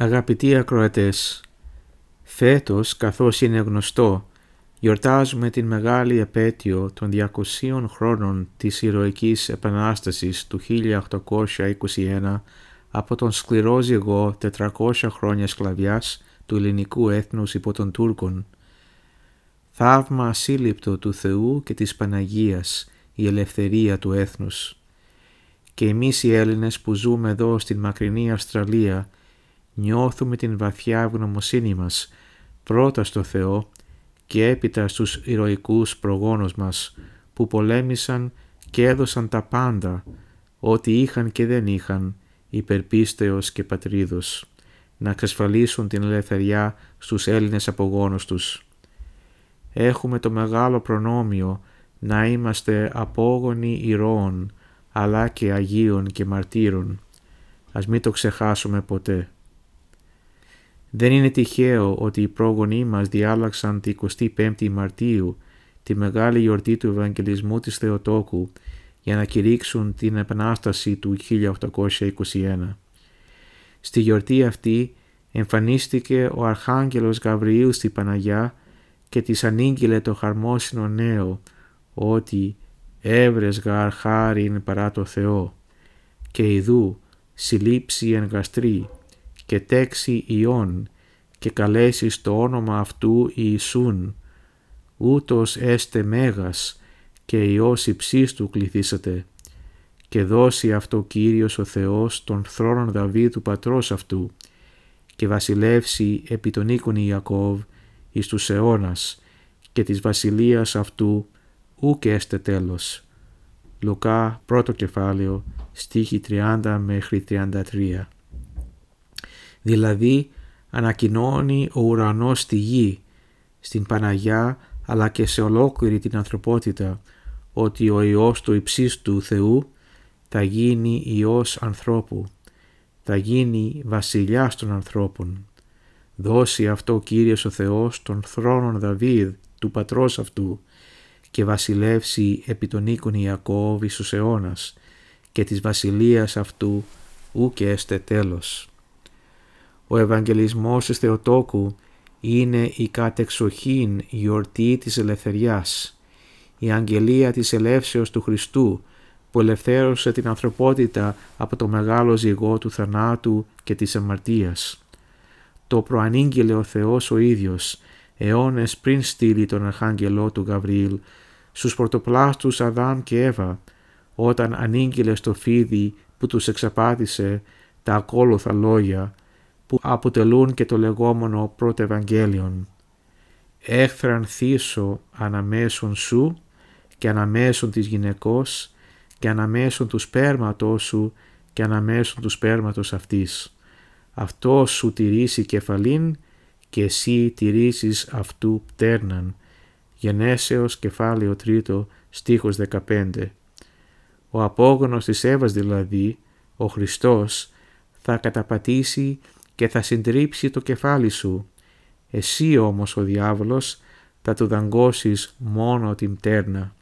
Αγαπητοί ακροατές, φέτος, καθώς είναι γνωστό, γιορτάζουμε την μεγάλη επέτειο των 200 χρόνων της Ηρωικής Επανάστασης του 1821 από τον σκληρό ζυγό 400 χρόνια σκλαβιάς του ελληνικού έθνους υπό των Τούρκων. Θαύμα ασύλληπτο του Θεού και της Παναγίας, η ελευθερία του έθνους. Και εμείς οι Έλληνες που ζούμε εδώ στην μακρινή Αυστραλία νιώθουμε την βαθιά ευγνωμοσύνη μας πρώτα στο Θεό και έπειτα στους ηρωικούς προγόνους μας που πολέμησαν και έδωσαν τα πάντα ό,τι είχαν και δεν είχαν υπερπίστεως και πατρίδος να εξασφαλίσουν την ελευθεριά στους Έλληνες απογόνους τους. Έχουμε το μεγάλο προνόμιο να είμαστε απόγονοι ηρώων αλλά και Αγίων και Μαρτύρων. Ας μην το ξεχάσουμε ποτέ. Δεν είναι τυχαίο ότι οι πρόγονοί μας διάλαξαν τη 25η Μαρτίου, τη μεγάλη γιορτή του Ευαγγελισμού της Θεοτόκου, για να κηρύξουν την Επανάσταση του 1821. Στη γιορτή αυτή εμφανίστηκε ο Αρχάγγελος Γαβριήλ στη Παναγιά και της ανήγγειλε το χαρμόσυνο νέο ότι «Έβρες γαρ χάριν παρά το Θεό» και «Ιδού συλλήψη εν γαστρή» και τέξει Ιών και καλέσεις το όνομα αυτού Ιησούν, ούτως έστε μέγας και Υιός υψίστου κληθήσατε και δώσει αυτό Κύριος ο Θεός τον θρόνον Δαβίδ του πατρός αυτού και βασιλεύσει επί τον οίκον Ιακώβ εις τους αιώνας και της βασιλείας αυτού ουκ έστε τέλος. Λουκά πρώτο κεφάλαιο στίχη 30 μέχρι 33 δηλαδή ανακοινώνει ο ουρανός στη γη, στην Παναγιά αλλά και σε ολόκληρη την ανθρωπότητα ότι ο Υιός του υψίστου Θεού θα γίνει Υιός ανθρώπου, θα γίνει βασιλιάς των ανθρώπων. Δώσει αυτό ο Κύριος ο Θεός τον θρόνον Δαβίδ του πατρός αυτού και βασιλεύσει επί τον οίκον Ιακώβ εις αιώνας και της βασιλείας αυτού ου και έστε τέλος. Ο Ευαγγελισμός της Θεοτόκου είναι η κατεξοχήν γιορτή της ελευθεριάς, η αγγελία της ελεύσεως του Χριστού που ελευθέρωσε την ανθρωπότητα από το μεγάλο ζυγό του θανάτου και της αμαρτίας. Το προανήγγειλε ο Θεός ο ίδιος, αιώνες πριν στείλει τον Αρχάγγελό του Γαβριήλ, στους πρωτοπλάστους Αδάμ και Εύα, όταν ανήγγειλε στο φίδι που τους εξαπάτησε τα ακόλουθα λόγια που αποτελούν και το λεγόμενο πρώτο Ευαγγέλιον. Έχθραν θύσω αναμέσων σου και αναμέσων της γυναικός και αναμέσων του σπέρματός σου και αναμέσων του σπέρματος αυτής. Αυτό σου τηρήσει κεφαλήν και εσύ τηρήσεις αυτού πτέρναν. Γενέσεως κεφάλαιο τρίτο στίχος 15. Ο απόγονος της Εύας δηλαδή, ο Χριστός, θα καταπατήσει και θα συντρίψει το κεφάλι σου. Εσύ όμως ο διάβολος θα του δαγκώσεις μόνο την πτέρνα.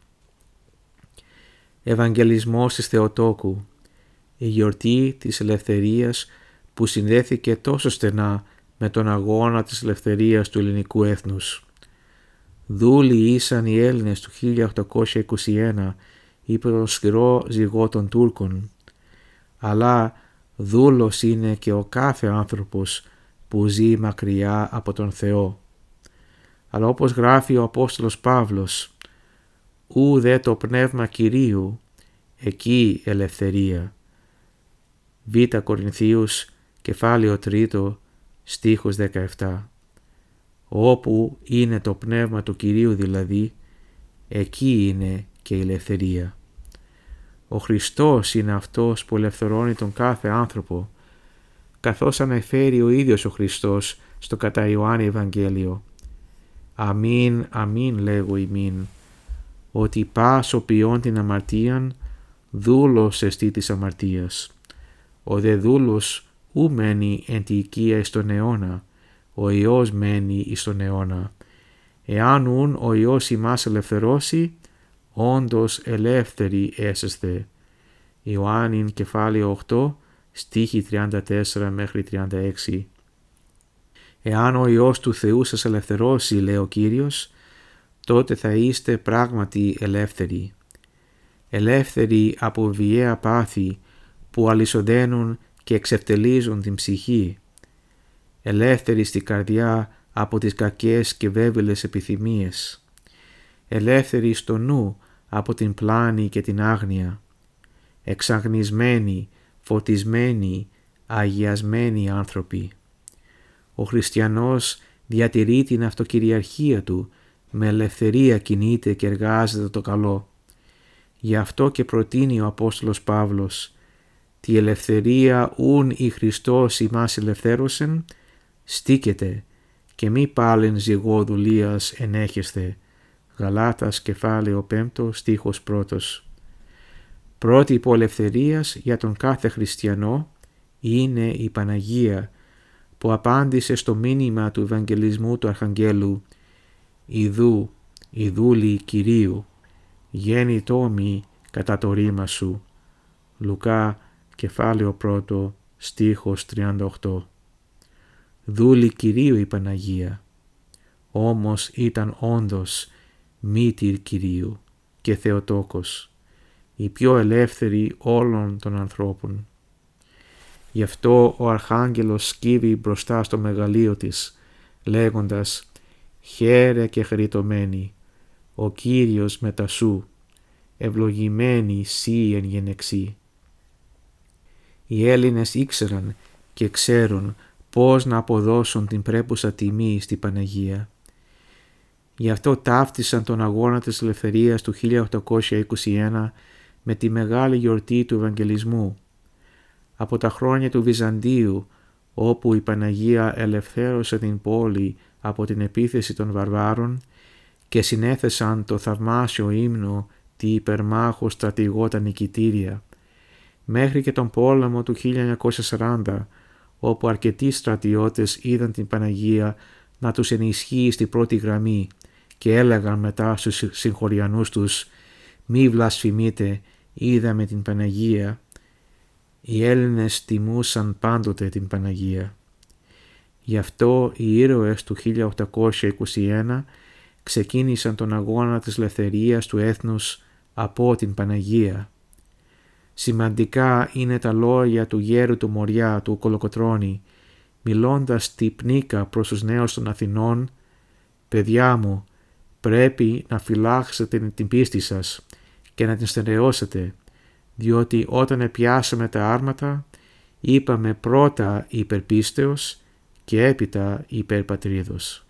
Ευαγγελισμός της Θεοτόκου Η γιορτή της ελευθερίας που συνδέθηκε τόσο στενά με τον αγώνα της ελευθερίας του ελληνικού έθνους. Δούλοι ήσαν οι Έλληνες του 1821 υπό το σκληρό ζυγό των Τούρκων, αλλά δούλος είναι και ο κάθε άνθρωπος που ζει μακριά από τον Θεό. Αλλά όπως γράφει ο Απόστολος Παύλος, «Ου δε το πνεύμα Κυρίου, εκεί ελευθερία». Β. Κορινθίους, κεφάλαιο 3, στίχος 17. Όπου είναι το πνεύμα του Κυρίου δηλαδή, εκεί είναι και η ελευθερία. Ο Χριστός είναι αυτός που ελευθερώνει τον κάθε άνθρωπο, καθώς αναφέρει ο ίδιος ο Χριστός στο κατά Ιωάννη Ευαγγέλιο. Αμήν, αμήν λέγω ημίν, ότι πάσο ποιόν την αμαρτίαν, δούλος εστί της αμαρτίας. Ο δε δούλος ου μένει εν τη οικία εις τον αιώνα, ο Υιός μένει εις τον αιώνα. Εάν ούν ο Υιός ημάς ελευθερώσει, όντως ελεύθεροι έσαστε. Ιωάννην κεφάλαιο 8, στίχη 34 μέχρι 36. Εάν ο Υιός του Θεού σας ελευθερώσει, λέει ο Κύριος, τότε θα είστε πράγματι ελεύθεροι. Ελεύθεροι από βιαία πάθη που αλυσοδένουν και εξευτελίζουν την ψυχή. Ελεύθεροι στη καρδιά από τις κακές και βέβαιλες επιθυμίες. Ελεύθεροι στο νου από την πλάνη και την άγνοια. Εξαγνισμένοι, φωτισμένοι, αγιασμένοι άνθρωποι. Ο χριστιανός διατηρεί την αυτοκυριαρχία του, με ελευθερία κινείται και εργάζεται το καλό. Γι' αυτό και προτείνει ο Απόστολος Παύλος «Τη ελευθερία ούν η Χριστός ημάς ελευθέρωσεν, στήκεται και μη πάλεν ζυγό δουλείας ενέχεστε». Γαλάτας κεφάλαιο 5 στίχος 1. Πρότυπο ελευθερίας για τον κάθε χριστιανό είναι η Παναγία που απάντησε στο μήνυμα του Ευαγγελισμού του Αρχαγγέλου «Ιδού, Ιδούλη Κυρίου, γέννη τόμη κατά το ρήμα σου». Λουκά κεφάλαιο 1 στίχος 38. Δούλη Κυρίου η Παναγία, όμως ήταν όντως μήτηρ Κυρίου και Θεοτόκος, η πιο ελεύθερη όλων των ανθρώπων. Γι' αυτό ο Αρχάγγελος σκύβει μπροστά στο μεγαλείο της, λέγοντας «Χαίρε και χαριτωμένη, ο Κύριος μετά σου, ευλογημένη σύ εν γενεξή». Οι Έλληνες ήξεραν και ξέρουν πώς να αποδώσουν την πρέπουσα τιμή στη Παναγία. Γι' αυτό ταύτισαν τον αγώνα της ελευθερίας του 1821 με τη μεγάλη γιορτή του Ευαγγελισμού. Από τα χρόνια του Βυζαντίου, όπου η Παναγία ελευθέρωσε την πόλη από την επίθεση των βαρβάρων και συνέθεσαν το θαυμάσιο ύμνο «Τη υπερμάχο στρατηγό τα νικητήρια», μέχρι και τον πόλεμο του 1940, όπου αρκετοί στρατιώτες είδαν την Παναγία να τους ενισχύει στη πρώτη γραμμή και έλεγαν μετά στους συγχωριανούς τους «Μη βλασφημείτε, είδαμε την Παναγία». Οι Έλληνες τιμούσαν πάντοτε την Παναγία. Γι' αυτό οι ήρωες του 1821 ξεκίνησαν τον αγώνα της ελευθερίας του έθνους από την Παναγία. Σημαντικά είναι τα λόγια του γέρου του Μοριά του Κολοκοτρώνη μιλώντας τη πνίκα προς τους νέους των Αθηνών «Παιδιά μου, πρέπει να φυλάξετε την πίστη σας και να την στερεώσετε, διότι όταν επιάσαμε τα άρματα είπαμε πρώτα υπερπίστεως και έπειτα υπερπατρίδος.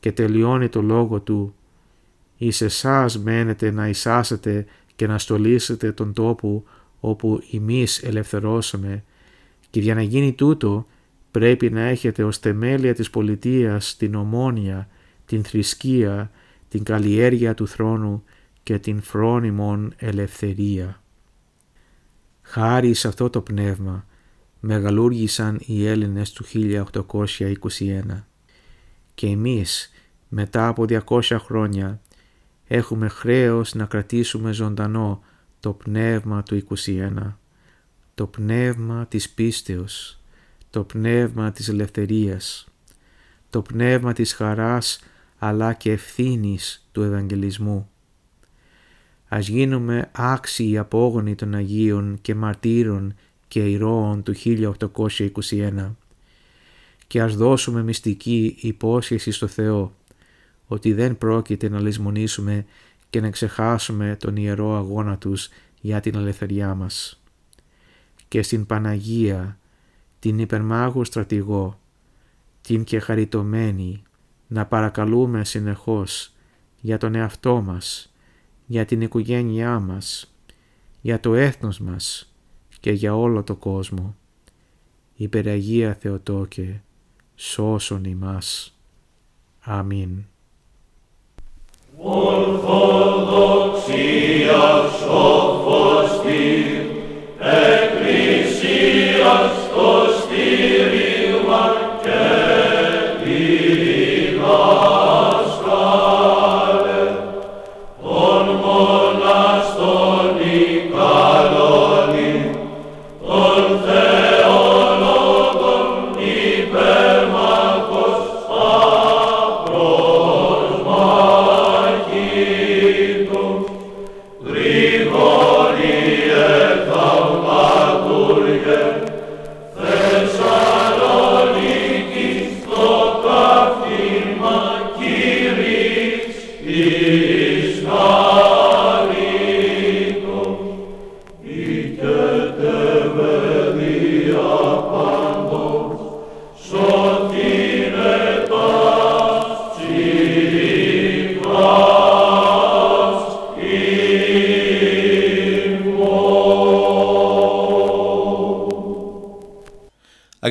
Και τελειώνει το λόγο του «Εις εσάς μένετε να εισάσετε και να στολίσετε τον τόπο όπου εμείς ελευθερώσαμε και για να γίνει τούτο πρέπει να έχετε ως θεμέλια της πολιτείας την ομόνια την θρησκεία, την καλλιέργεια του θρόνου και την φρόνιμον ελευθερία. Χάρη σε αυτό το πνεύμα μεγαλούργησαν οι Έλληνες του 1821 και εμείς μετά από 200 χρόνια έχουμε χρέος να κρατήσουμε ζωντανό το πνεύμα του 21, το πνεύμα της πίστεως, το πνεύμα της ελευθερίας, το πνεύμα της χαράς αλλά και ευθύνης του Ευαγγελισμού. Ας γίνουμε άξιοι απόγονοι των Αγίων και μαρτύρων και ηρώων του 1821 και ας δώσουμε μυστική υπόσχεση στο Θεό ότι δεν πρόκειται να λησμονήσουμε και να ξεχάσουμε τον ιερό αγώνα τους για την ελευθεριά μας. Και στην Παναγία, την υπερμάγου στρατηγό, την και χαριτωμένη, να παρακαλούμε συνεχώς για τον εαυτό μας, για την οικογένειά μας, για το έθνος μας και για όλο το κόσμο. Υπεραγία Θεοτόκε, σώσον ημάς. Αμήν. Ορθοδοξία σοφός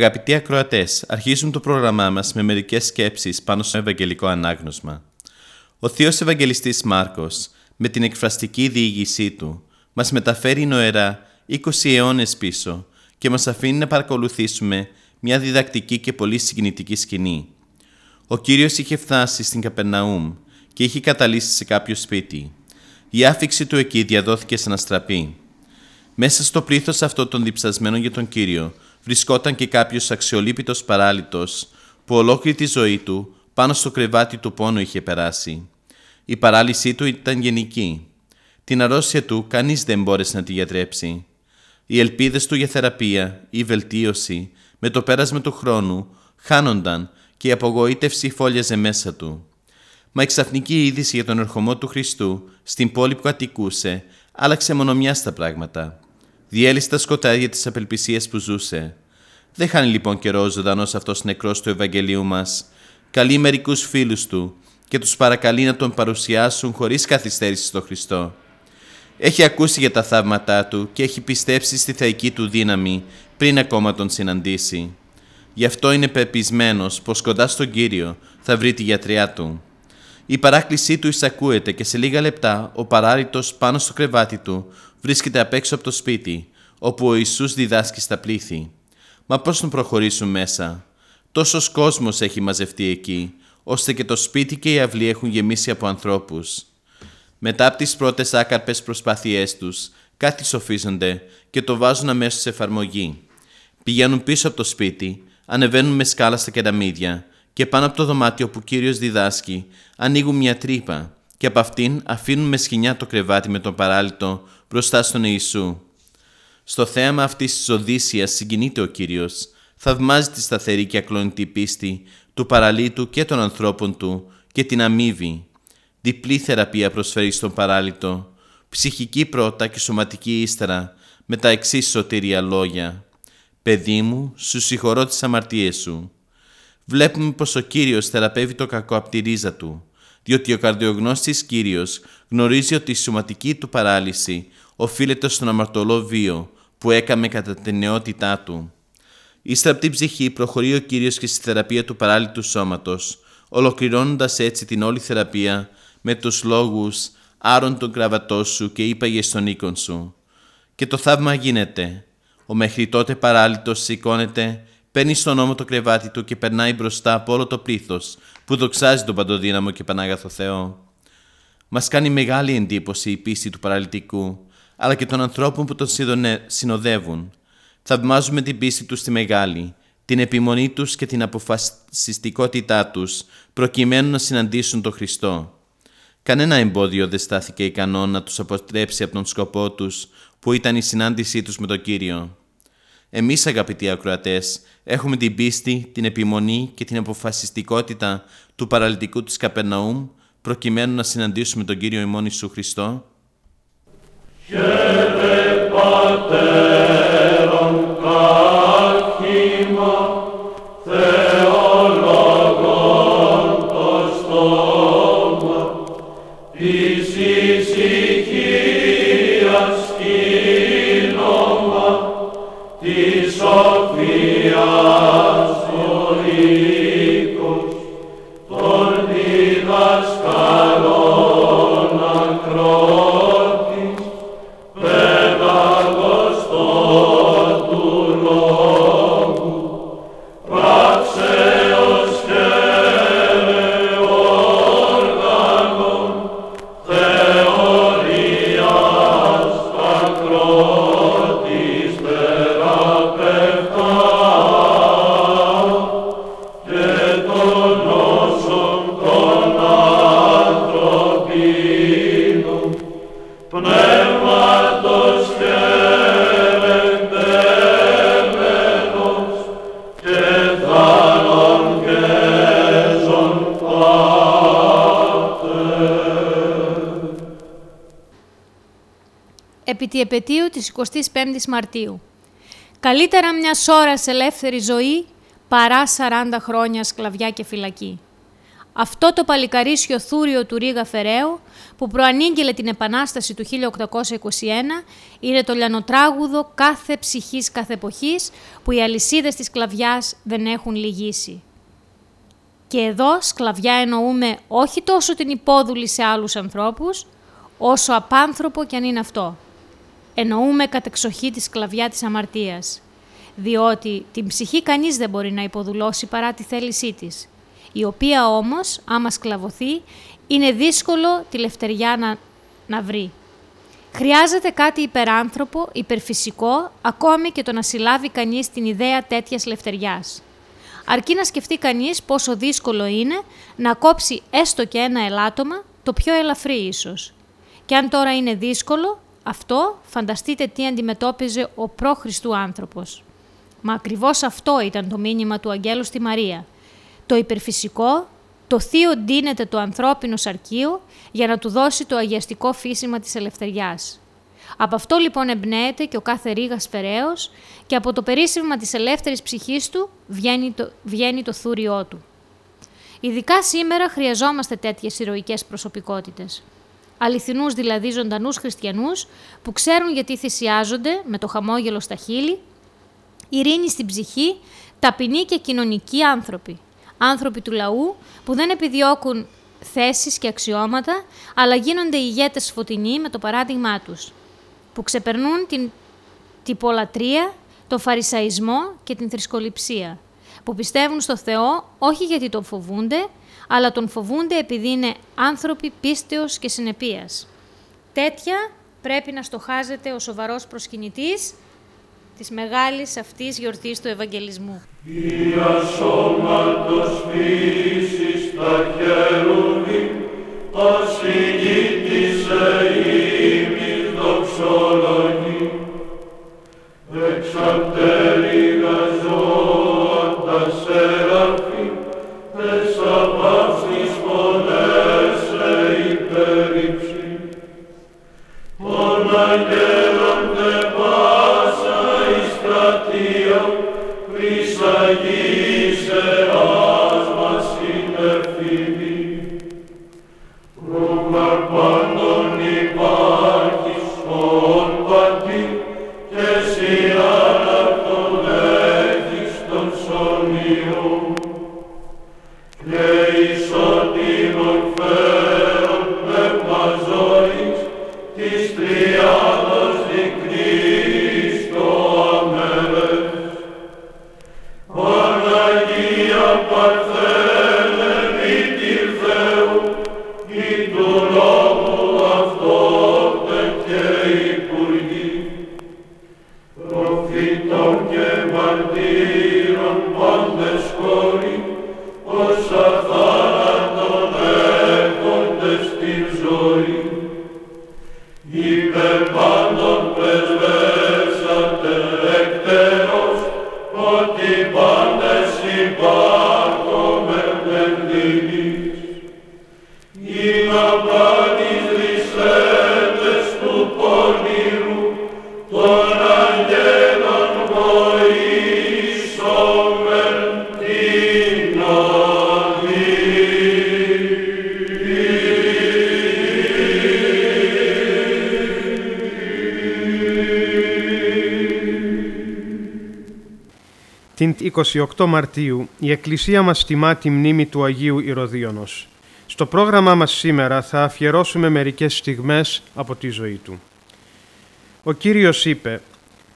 Αγαπητοί ακροατές, αρχίζουμε το πρόγραμμά μας με μερικές σκέψεις πάνω στο Ευαγγελικό Ανάγνωσμα. Ο Θείο Ευαγγελιστής Μάρκος, με την εκφραστική διήγησή του, μας μεταφέρει νοερά 20 αιώνες πίσω και μας αφήνει να παρακολουθήσουμε μια διδακτική και πολύ συγκινητική σκηνή. Ο κύριος είχε φτάσει στην Καπερναούμ και είχε καταλύσει σε κάποιο σπίτι. Η άφηξη του εκεί διαδόθηκε σε ένα στραπή. Μέσα στο πλήθο αυτό των διψασμένων για τον κύριο βρισκόταν και κάποιος αξιολύπητος παράλυτος που ολόκληρη τη ζωή του πάνω στο κρεβάτι του πόνου είχε περάσει. Η παράλυσή του ήταν γενική. Την αρρώστια του κανείς δεν μπόρεσε να τη γιατρέψει. Οι ελπίδες του για θεραπεία ή βελτίωση με το πέρασμα του χρόνου χάνονταν και η απογοήτευση φόλιαζε μέσα του. Μα η ξαφνική είδηση για τον ερχομό του Χριστού στην πόλη που κατοικούσε άλλαξε μόνο μια στα πράγματα διέλυσε τα σκοτάδια τη απελπισία που ζούσε. Δεν χάνει λοιπόν καιρό ο ζωντανός αυτός νεκρός του Ευαγγελίου μας. Καλεί μερικούς φίλους του και τους παρακαλεί να τον παρουσιάσουν χωρίς καθυστέρηση στο Χριστό. Έχει ακούσει για τα θαύματά του και έχει πιστέψει στη θεϊκή του δύναμη πριν ακόμα τον συναντήσει. Γι' αυτό είναι πεπισμένος πως κοντά στον κύριο θα βρει τη γιατριά του. Η παράκλησή του εισακούεται και σε λίγα λεπτά ο παράρρητος πάνω στο κρεβάτι του βρίσκεται απ' έξω από το σπίτι, όπου ο Ιησούς διδάσκει στα πλήθη. Μα πώς να προχωρήσουν μέσα; Τόσος κόσμος έχει μαζευτεί εκεί, ώστε και το σπίτι και η αυλή έχουν γεμίσει από ανθρώπους. Μετά από τις πρώτες άκαρπες προσπάθειές τους, κάτι σοφίζονται και το βάζουν αμέσως σε εφαρμογή. Πηγαίνουν πίσω από το σπίτι, ανεβαίνουν με σκάλα στα κεραμίδια και πάνω από το δωμάτιο που ο Κύριος διδάσκει ανοίγουν μια τρύπα και από αυτήν αφήνουν με σχοινιά το κρεβάτι με τον παράλυτο μπροστά στον Ιησού. Στο θέαμα αυτής της Οδύσσιας συγκινείται ο Κύριος, θαυμάζει τη σταθερή και ακλόνητη πίστη του παραλίτου και των ανθρώπων του και την αμείβει. Διπλή θεραπεία προσφέρει στον παράλυτο, ψυχική πρώτα και σωματική ύστερα, με τα εξής σωτήρια λόγια. «Παιδί μου, σου συγχωρώ τις αμαρτίες σου». Βλέπουμε πως ο Κύριος θεραπεύει το κακό από τη ρίζα του, διότι ο καρδιογνώστης Κύριος γνωρίζει ότι η σωματική του παράλυση οφείλεται στον αμαρτωλό βίο που έκαμε κατά την νεότητά του. Ύστερα από την ψυχή προχωρεί ο Κύριος και στη θεραπεία του παράλυτου σώματος, ολοκληρώνοντας έτσι την όλη θεραπεία με τους λόγους «Άρον τον κραβατό σου και είπαγε στον οίκον σου». Και το θαύμα γίνεται. Ο μέχρι τότε παράλυτος σηκώνεται παίρνει στον νόμο το κρεβάτι του και περνάει μπροστά από όλο το πλήθος που δοξάζει τον Παντοδύναμο και Πανάγαθο Θεό. Μας κάνει μεγάλη εντύπωση η πίστη του παραλυτικού, αλλά και των ανθρώπων που τον συνοδεύουν. Θαυμάζουμε την πίστη τους στη μεγάλη, την επιμονή τους και την αποφασιστικότητά τους προκειμένου να συναντήσουν τον Χριστό. Κανένα εμπόδιο δεν στάθηκε ικανό να τους αποτρέψει από τον σκοπό τους που ήταν η συνάντησή τους με τον Κύριο. Εμείς αγαπητοί ακροατές έχουμε την πίστη, την επιμονή και την αποφασιστικότητα του παραλυτικού της Καπερναούμ προκειμένου να συναντήσουμε τον Κύριο ημών Ιησού Χριστό. Χαίρε Πατέρων τη επαιτίου της 25ης Μαρτίου. Καλύτερα μια ώρα σε ελεύθερη ζωή παρά 40 χρόνια σκλαβιά και φυλακή. Αυτό το παλικαρίσιο θούριο του Ρίγα Φεραίου που προανήγγειλε την Επανάσταση του 1821 είναι το λιανοτράγουδο κάθε ψυχής κάθε εποχής που οι αλυσίδες της σκλαβιάς δεν έχουν λυγίσει. Και εδώ σκλαβιά εννοούμε όχι τόσο την υπόδουλη σε άλλους ανθρώπους, όσο απάνθρωπο κι αν είναι αυτό. Εννοούμε κατεξοχή τη σκλαβιά της αμαρτίας, διότι την ψυχή κανείς δεν μπορεί να υποδουλώσει παρά τη θέλησή της, η οποία όμως, άμα σκλαβωθεί, είναι δύσκολο τη λευτεριά να, να βρει. Χρειάζεται κάτι υπεράνθρωπο, υπερφυσικό, ακόμη και το να συλλάβει κανείς την ιδέα τέτοιας λευτεριάς. Αρκεί να σκεφτεί κανείς πόσο δύσκολο είναι να κόψει έστω και ένα ελάττωμα, το πιο ελαφρύ ίσως. Και αν τώρα είναι δύσκολο, αυτό φανταστείτε τι αντιμετώπιζε ο προ-Χριστού άνθρωπος. Μα ακριβώς αυτό ήταν το μήνυμα του Αγγέλου στη Μαρία. Το υπερφυσικό, το θείο ντύνεται το ανθρώπινο σαρκείο για να του δώσει το αγιαστικό φύσιμα της ελευθεριάς. Από αυτό λοιπόν εμπνέεται και ο κάθε ρίγας φεραίος και από το περίσσευμα της ελεύθερης ψυχής του βγαίνει το, βγαίνει το θούριό του. Ειδικά σήμερα χρειαζόμαστε τέτοιες ηρωικές προσωπικότητες. Αληθινούς δηλαδή ζωντανούς χριστιανούς που ξέρουν γιατί θυσιάζονται με το χαμόγελο στα χείλη, ειρήνη στην ψυχή, ταπεινοί και κοινωνικοί άνθρωποι. Άνθρωποι του λαού που δεν επιδιώκουν θέσεις και αξιώματα, αλλά γίνονται ηγέτες φωτεινοί με το παράδειγμά τους, που ξεπερνούν την τυπολατρεία, τον φαρισαϊσμό και την θρησκοληψία, που πιστεύουν στο Θεό όχι γιατί τον φοβούνται, αλλά τον φοβούνται επειδή είναι άνθρωποι πίστεως και συνεπίας. Τέτοια πρέπει να στοχάζεται ο σοβαρός προσκυνητής της μεγάλης αυτής γιορτής του Ευαγγελισμού. Δια σώματος φύσης τα χερουβή, ασυγήτησε ημις δοξολογή. Εξαπτέρυγα Την 28 Μαρτίου η Εκκλησία μας τιμά τη μνήμη του Αγίου Ηρωδίωνος. Στο πρόγραμμά μας σήμερα θα αφιερώσουμε μερικές στιγμές από τη ζωή του. Ο Κύριος είπε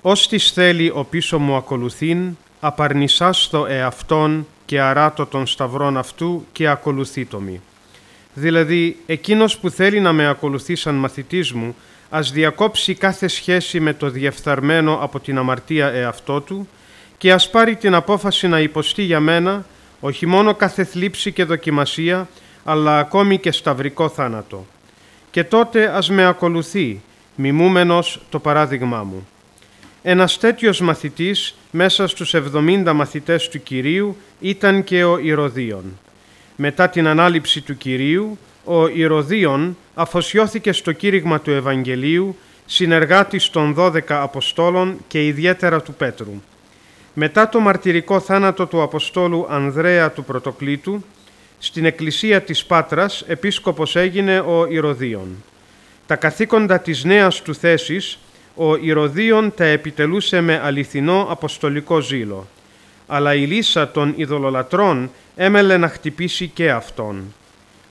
«Ως της θέλει ο πίσω μου ακολουθήν, απαρνησάστο εαυτόν και αράτω των σταυρών αυτού και ακολουθήτο μη». Δηλαδή, εκείνος που θέλει να με ακολουθεί σαν μαθητής μου, ας διακόψει κάθε σχέση με το διεφθαρμένο από την αμαρτία εαυτό του και ας πάρει την απόφαση να υποστεί για μένα όχι μόνο κάθε θλίψη και δοκιμασία, αλλά ακόμη και σταυρικό θάνατο. Και τότε ας με ακολουθεί, μιμούμενος το παράδειγμά μου. Ένας τέτοιος μαθητής μέσα στους 70 μαθητές του Κυρίου ήταν και ο Ηρωδίων. Μετά την ανάληψη του Κυρίου, ο Ηρωδίων αφοσιώθηκε στο κήρυγμα του Ευαγγελίου, συνεργάτης των 12 Αποστόλων και ιδιαίτερα του Πέτρου. Μετά το μαρτυρικό θάνατο του Αποστόλου Ανδρέα του Πρωτοκλήτου, στην εκκλησία της Πάτρας επίσκοπος έγινε ο Ηρωδίων. Τα καθήκοντα της νέας του θέσης, ο Ηρωδίων τα επιτελούσε με αληθινό αποστολικό ζήλο. Αλλά η λύσα των ειδωλολατρών έμελε να χτυπήσει και αυτόν.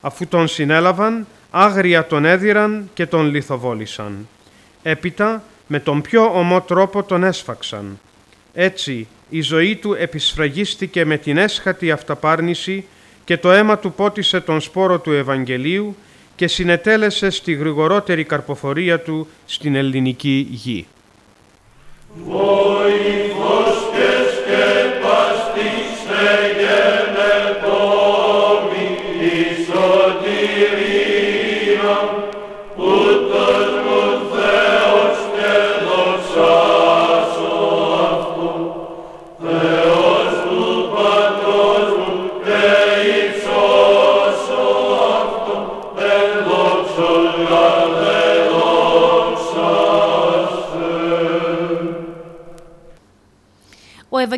Αφού τον συνέλαβαν, άγρια τον έδιραν και τον λιθοβόλησαν. Έπειτα, με τον πιο ομό τρόπο τον έσφαξαν. Έτσι, η ζωή του επισφραγίστηκε με την έσχατη αυταπάρνηση και το αίμα του πότισε τον σπόρο του Ευαγγελίου και συνετέλεσε στη γρηγορότερη καρποφορία του στην ελληνική γη. Ο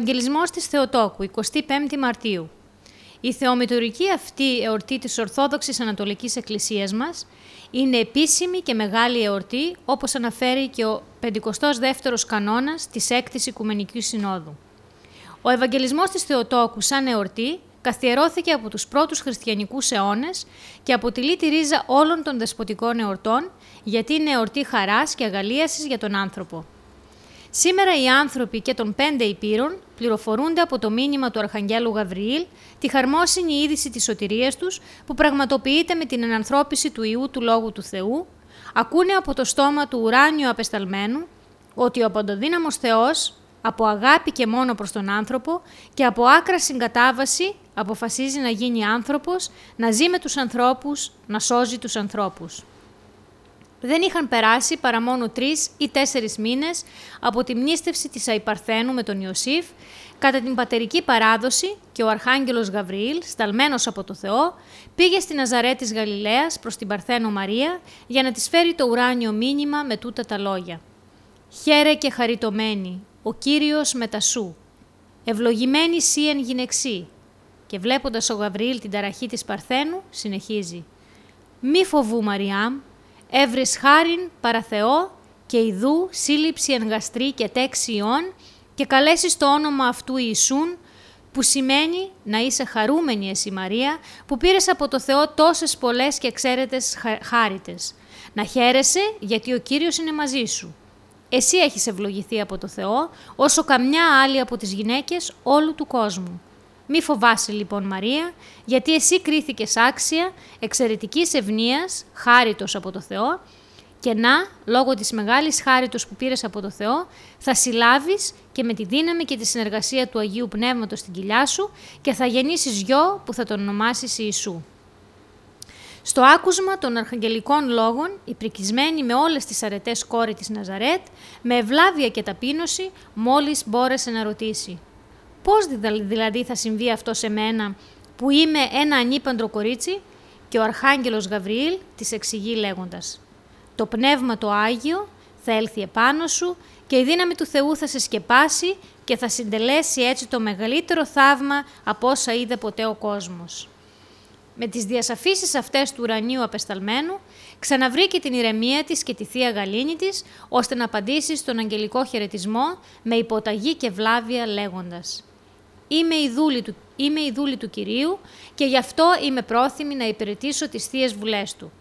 Ευαγγελισμός της Θεοτόκου, 25η Μαρτίου. Η θεομητορική αυτή εορτή της Ορθόδοξης Ανατολικής Εκκλησίας μας είναι επίσημη και μεγάλη εορτή, όπως αναφέρει και ο 52ος κανόνας της 6ης Οικουμενικής Συνόδου. Ο Ευαγγελισμός της Θεοτόκου σαν εορτή καθιερώθηκε από τους πρώτους χριστιανικούς αιώνες και αποτελεί τη ρίζα όλων των δεσποτικών εορτών, γιατί είναι εορτή χαράς και αγαλίασης για τον άνθρωπο. Σήμερα οι άνθρωποι και των πέντε υπήρων πληροφορούνται από το μήνυμα του Αρχαγγέλου Γαβριήλ τη χαρμόσυνη είδηση της σωτηρίας τους που πραγματοποιείται με την ενανθρώπιση του Ιού του Λόγου του Θεού, ακούνε από το στόμα του ουράνιου απεσταλμένου ότι ο παντοδύναμος Θεός από αγάπη και μόνο προς τον άνθρωπο και από άκρα συγκατάβαση αποφασίζει να γίνει άνθρωπος, να ζει με τους ανθρώπους, να σώζει τους ανθρώπους. Δεν είχαν περάσει παρά μόνο τρεις ή τέσσερις μήνες από τη μνήστευση της Αϊπαρθένου με τον Ιωσήφ κατά την πατερική παράδοση και ο Αρχάγγελος Γαβριήλ, σταλμένος από το Θεό, πήγε στη Ναζαρέ της Γαλιλαίας προς την Παρθένο Μαρία για να της φέρει το ουράνιο μήνυμα με τούτα τα λόγια. «Χαίρε και χαριτωμένη, ο Κύριος μετασού, ευλογημένη σύ εν γυναιξή». Και βλέποντας ο Γαβριήλ την ταραχή της Παρθένου, συνεχίζει «Μη φοβού Μαριάμ, έβρις χάριν παραθεό και ιδού σύλληψη γαστρή και τέξη ιών και καλέσεις το όνομα αυτού Ιησούν, που σημαίνει να είσαι χαρούμενη εσύ Μαρία, που πήρες από το Θεό τόσες πολλές και εξαίρετες χάριτες. Να χαίρεσαι γιατί ο Κύριος είναι μαζί σου. Εσύ έχεις ευλογηθεί από το Θεό, όσο καμιά άλλη από τις γυναίκες όλου του κόσμου. Μη φοβάσαι λοιπόν Μαρία, γιατί εσύ κρίθηκες άξια, εξαιρετικής ευνίας, χάριτος από το Θεό, και να, λόγω της μεγάλης χάριτος που πήρες από το Θεό, θα συλλάβεις και με τη δύναμη και τη συνεργασία του Αγίου Πνεύματος στην κοιλιά σου και θα γεννήσεις γιο που θα τον ονομάσεις Ιησού. Στο άκουσμα των αρχαγγελικών λόγων, η πρικισμένη με όλες τις αρετές κόρη της Ναζαρέτ, με ευλάβεια και ταπείνωση, μόλις μπόρεσε να ρωτήσει Πώς δηλαδή θα συμβεί αυτό σε μένα που είμαι ένα ανήπαντρο κορίτσι και ο Αρχάγγελος Γαβριήλ της εξηγεί λέγοντας «Το Πνεύμα το Άγιο θα έλθει επάνω σου και η δύναμη του Θεού θα σε σκεπάσει και θα συντελέσει έτσι το μεγαλύτερο θαύμα από όσα είδε ποτέ ο κόσμος. Με τις διασαφήσεις αυτές του ουρανίου απεσταλμένου, ξαναβρήκε την ηρεμία της και τη θεία γαλήνη της, ώστε να απαντήσει στον αγγελικό χαιρετισμό με υποταγή και βλάβεια λέγοντας «Είμαι η δούλη του, είμαι η δούλη του Κυρίου και γι' αυτό είμαι πρόθυμη να υπηρετήσω τις θείες βουλές Του.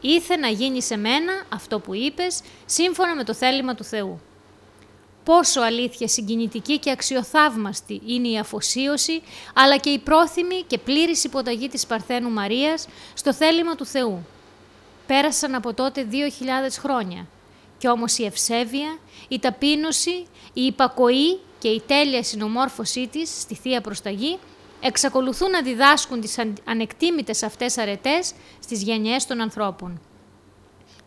Ήθε να γίνει σε μένα αυτό που είπες, σύμφωνα με το θέλημα του Θεού» πόσο αλήθεια συγκινητική και αξιοθαύμαστη είναι η αφοσίωση, αλλά και η πρόθυμη και πλήρης υποταγή της Παρθένου Μαρίας στο θέλημα του Θεού. Πέρασαν από τότε 2.000 χρόνια, κι όμως η ευσέβεια, η ταπείνωση, η υπακοή και η τέλεια συνομόρφωσή της στη Θεία Προσταγή εξακολουθούν να διδάσκουν τις ανεκτήμητες αυτές αρετές στις γενιές των ανθρώπων.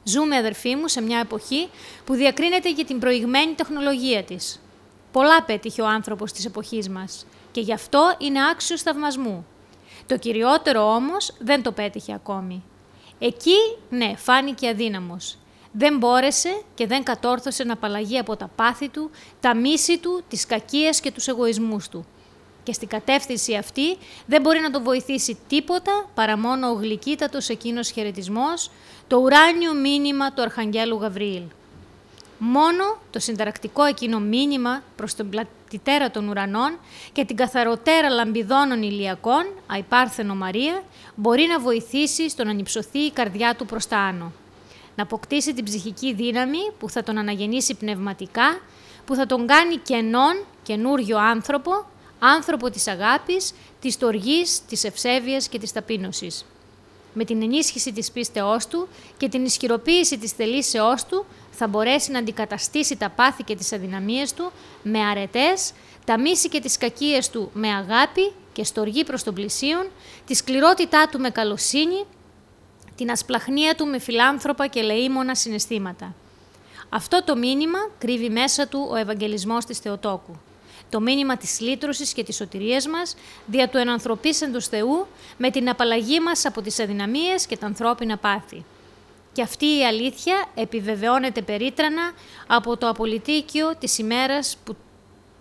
Ζούμε, αδερφοί μου, σε μια εποχή που διακρίνεται για την προηγμένη τεχνολογία της. Πολλά πέτυχε ο άνθρωπος της εποχής μας και γι' αυτό είναι άξιος θαυμασμού. Το κυριότερο όμως δεν το πέτυχε ακόμη. Εκεί, ναι, φάνηκε αδύναμος. Δεν μπόρεσε και δεν κατόρθωσε να απαλλαγεί από τα πάθη του, τα μίση του, τις κακίες και τους εγωισμούς του. Και στην κατεύθυνση αυτή δεν μπορεί να το βοηθήσει τίποτα παρά μόνο ο γλυκύτατος εκείνος χαιρετισμός, το ουράνιο μήνυμα του Αρχαγγέλου Γαβριήλ. Μόνο το συνταρακτικό εκείνο μήνυμα προς τον πλατητέρα των ουρανών και την καθαροτέρα λαμπιδόνων ηλιακών, αϊπάρθενο Μαρία, μπορεί να βοηθήσει στο να νυψωθεί η καρδιά του προς τα άνω. Να αποκτήσει την ψυχική δύναμη που θα τον αναγεννήσει πνευματικά, που θα τον κάνει κενόν, καινούριο άνθρωπο, άνθρωπο της αγάπης, της τοργής, της ευσέβειας και της ταπείνωσης. Με την ενίσχυση της πίστεώς του και την ισχυροποίηση της θελήσεώς του, θα μπορέσει να αντικαταστήσει τα πάθη και τις αδυναμίες του με αρετές, τα μίση και τις κακίες του με αγάπη και στοργή προς τον πλησίον, τη σκληρότητά του με καλοσύνη, την ασπλαχνία του με φιλάνθρωπα και λεήμονα συναισθήματα. Αυτό το μήνυμα κρύβει μέσα του ο Ευαγγελισμός της Θεοτόκου το μήνυμα της λύτρωσης και της σωτηρίας μας, δια του ενανθρωπίσεντος Θεού, με την απαλλαγή μας από τις αδυναμίες και τα ανθρώπινα πάθη. Και αυτή η αλήθεια επιβεβαιώνεται περίτρανα από το απολυτίκιο της ημέρας που,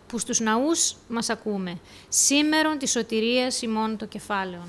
που στους ναούς μας ακούμε. Σήμερον της σωτηρίας ημών το κεφάλαιον.